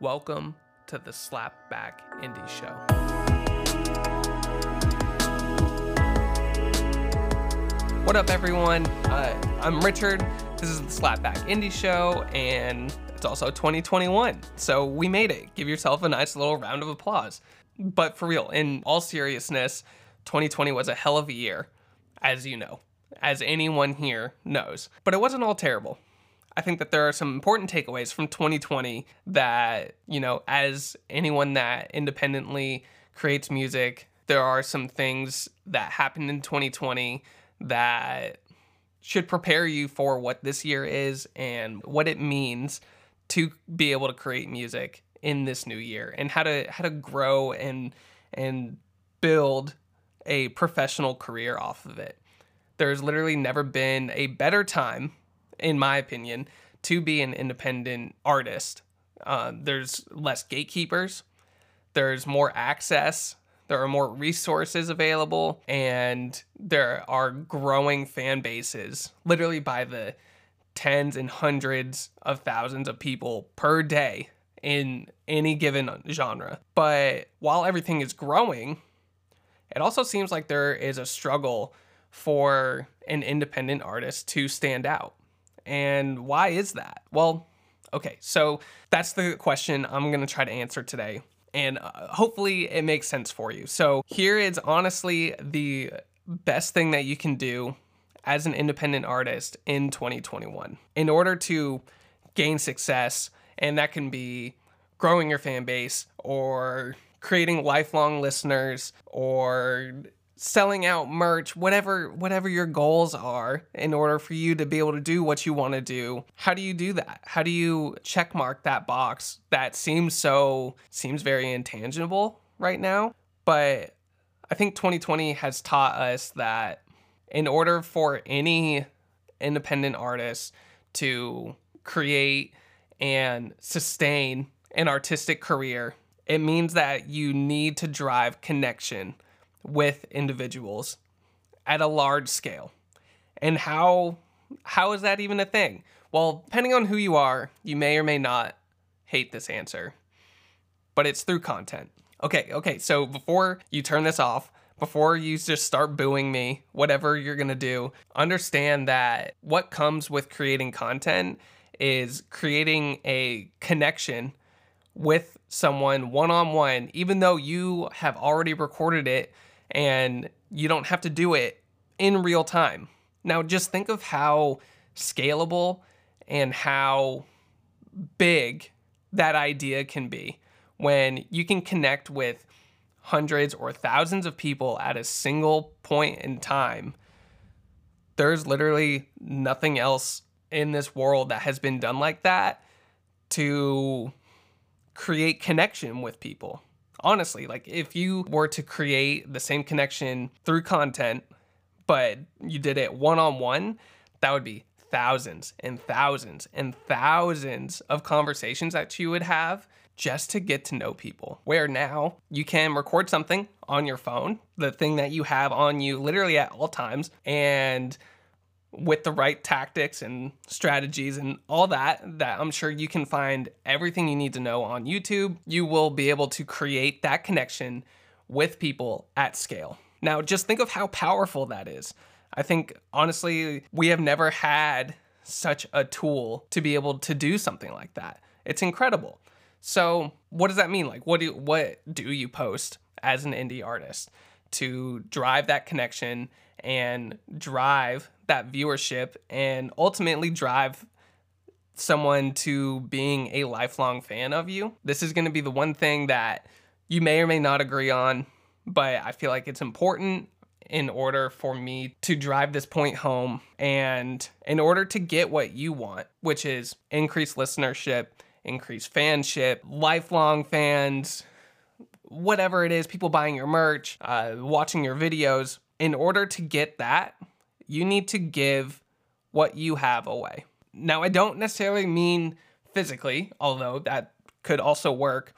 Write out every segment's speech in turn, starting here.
Welcome to the Slapback Indie Show. What up, everyone? Uh, I'm Richard. This is the Slapback Indie Show, and it's also 2021. So we made it. Give yourself a nice little round of applause. But for real, in all seriousness, 2020 was a hell of a year, as you know, as anyone here knows. But it wasn't all terrible. I think that there are some important takeaways from 2020 that, you know, as anyone that independently creates music, there are some things that happened in 2020 that should prepare you for what this year is and what it means to be able to create music in this new year and how to how to grow and and build a professional career off of it. There's literally never been a better time, in my opinion, to be an independent artist. Uh, there's less gatekeepers, there's more access, there are more resources available, and there are growing fan bases, literally by the tens and hundreds of thousands of people per day in any given genre. But while everything is growing, it also seems like there is a struggle for an independent artist to stand out. And why is that? Well, okay, so that's the question I'm to try to answer today. And uh, hopefully it makes sense for you. So, here is honestly the best thing that you can do as an independent artist in 2021 in order to gain success. And that can be growing your fan base or creating lifelong listeners or selling out merch whatever whatever your goals are in order for you to be able to do what you want to do how do you do that? How do you check mark that box that seems so seems very intangible right now? But i think 2020 has taught us that in order for any independent artist to create and sustain an artistic career it means that you need to drive connection with individuals at a large scale. And how how is that even a thing? Well, depending on who you are, you may or may not hate this answer. But it's through content. Okay, okay. So before you turn this off, before you just start booing me, whatever you're going to do, understand that what comes with creating content is creating a connection with someone one on one, even though you have already recorded it and you don't have to do it in real time. Now, just think of how scalable and how big that idea can be when you can connect with hundreds or thousands of people at a single point in time. There's literally nothing else in this world that has been done like that to create connection with people honestly like if you were to create the same connection through content but you did it one on one that would be thousands and thousands and thousands of conversations that you would have just to get to know people. Where now you can record something on your phone, the thing that you have on you literally at all times, and with the right tactics and strategies and all that that I'm sure you can find everything you need to know on YouTube, you will be able to create that connection with people at scale. Now, just think of how powerful that is. I think honestly, we have never had such a tool to be able to do something like that. It's incredible. So, what does that mean? Like what do what do you post as an indie artist to drive that connection and drive that viewership and ultimately drive someone to being a lifelong fan of you. This is going to be the one thing that you may or may not agree on, but I feel like it's important in order for me to drive this point home and in order to get what you want, which is increased listenership, increased fanship, lifelong fans, whatever it is, people buying your merch, uh, watching your videos. In order to get that, you need to give what you have away. Now, I don't necessarily mean physically, although that could also work,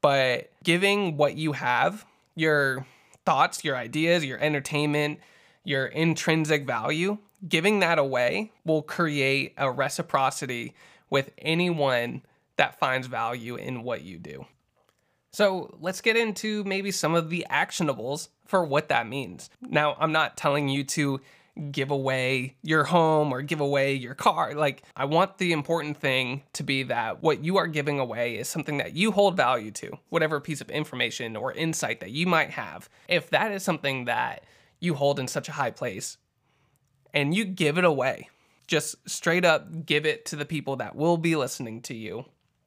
but giving what you have, your thoughts, your ideas, your entertainment, your intrinsic value, giving that away will create a reciprocity with anyone that finds value in what you do. So let's get into maybe some of the actionables for what that means. Now, I'm not telling you to give away your home or give away your car. Like, I want the important thing to be that what you are giving away is something that you hold value to, whatever piece of information or insight that you might have. If that is something that you hold in such a high place and you give it away, just straight up give it to the people that will be listening to you,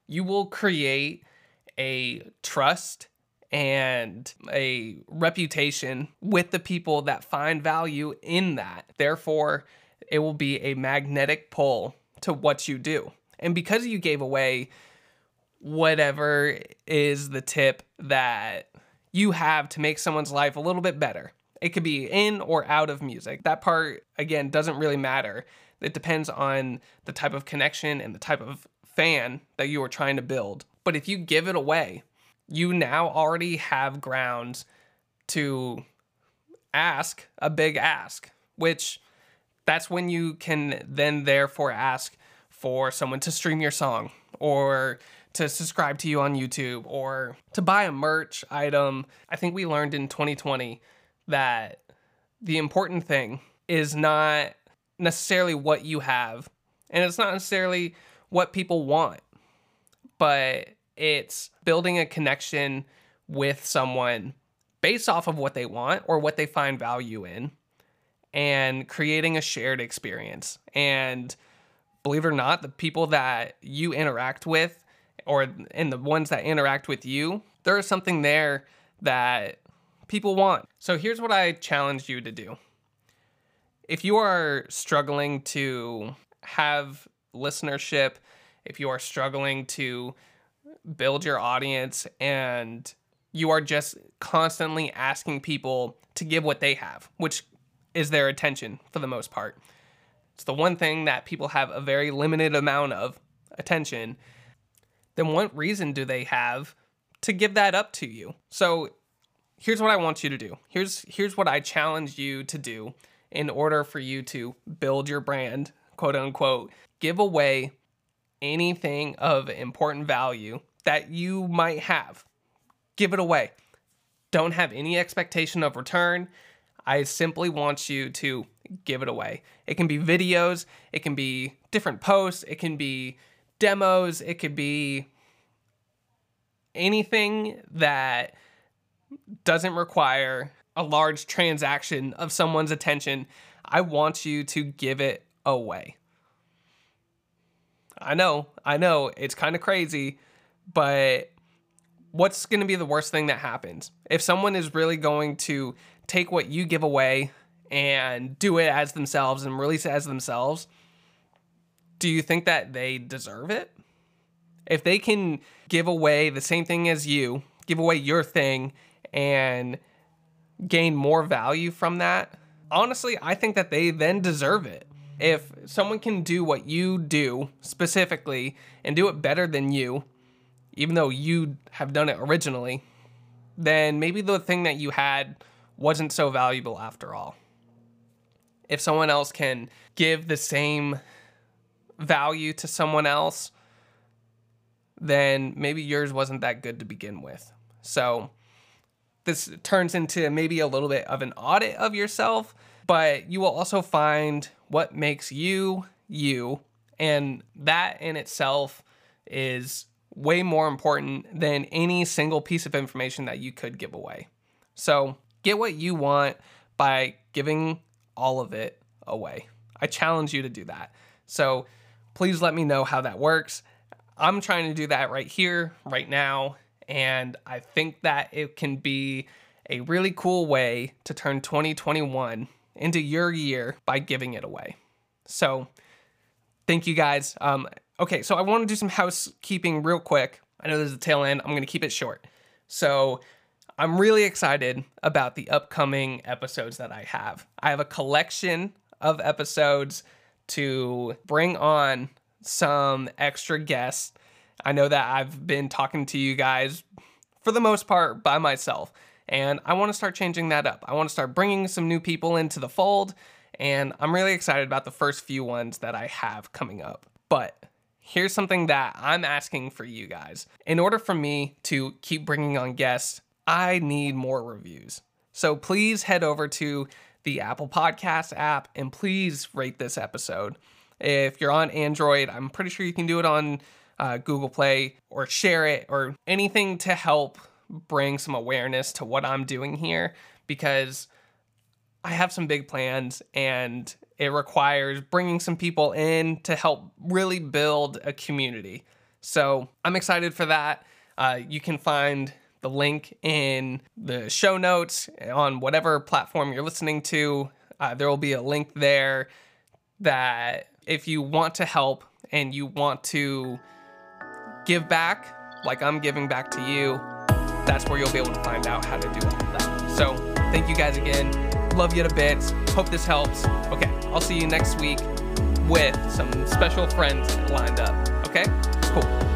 you will create a trust and a reputation with the people that find value in that. Therefore, it will be a magnetic pull to what you do. And because you gave away whatever is the tip that you have to make someone's life a little bit better, it could be in or out of music. That part, again, doesn't really matter. It depends on the type of connection and the type of fan that you are trying to build. But if you give it away, you now already have grounds to ask a big ask, which that's when you can then therefore ask for someone to stream your song or to subscribe to you on YouTube or to buy a merch item. I think we learned in 2020 that the important thing is not necessarily what you have and it's not necessarily what people want, but it's building a connection with someone based off of what they want or what they find value in and creating a shared experience. And believe it or not, the people that you interact with or and the ones that interact with you, there is something there that people want. So here's what I challenge you to do. If you are struggling to have listenership, if you are struggling to build your audience and you are just constantly asking people to give what they have, which is their attention for the most part. It's the one thing that people have a very limited amount of attention. Then what reason do they have to give that up to you? So here's what I want you to do. Here's here's what I challenge you to do in order for you to build your brand, quote unquote. Give away anything of important value that you might have. Give it away. Don't have any expectation of return. I simply want you to give it away. It can be videos, it can be different posts, it can be demos, it could be anything that doesn't require a large transaction of someone's attention. I want you to give it away. I know, I know, it's kind of crazy, but what's going to be the worst thing that happens? If someone is really going to take what you give away and do it as themselves and release it as themselves, do you think that they deserve it? If they can give away the same thing as you, give away your thing and gain more value from that, honestly, I think that they then deserve it. If someone can do what you do specifically and do it better than you, even though you have done it originally, then maybe the thing that you had wasn't so valuable after all. If someone else can give the same value to someone else, then maybe yours wasn't that good to begin with. So this turns into maybe a little bit of an audit of yourself, but you will also find what makes you you. And that in itself is way more important than any single piece of information that you could give away. So get what you want by giving all of it away. I challenge you to do that. So please let me know how that works. I'm trying to do that right here, right now. And I think that it can be a really cool way to turn 2021 into your year by giving it away. So thank you guys. Um, Okay, so I want to do some housekeeping real quick. I know this is the tail end. I'm going to keep it short. So I'm really excited about the upcoming episodes that I have. I have a collection of episodes to bring on some extra guests. I know that I've been talking to you guys for the most part by myself, and I want to start changing that up. I want to start bringing some new people into the fold, and I'm really excited about the first few ones that I have coming up. But here's something that I'm asking for you guys. In order for me to keep bringing on guests, I need more reviews. So please head over to the Apple Podcast app and please rate this episode. If you're on Android, I'm pretty sure you can do it on uh, Google Play or share it or anything to help bring some awareness to what I'm doing here because I have some big plans and it requires bringing some people in to help really build a community. So I'm excited for that. Uh, you can find the link in the show notes on whatever platform you're listening to. Uh, there will be a link there that if you want to help and you want to give back, like I'm giving back to you, that's where you'll be able to find out how to do all of that. So thank you guys again. Love you to bits. Hope this helps. Okay, I'll see you next week with some special friends lined up. Okay, cool.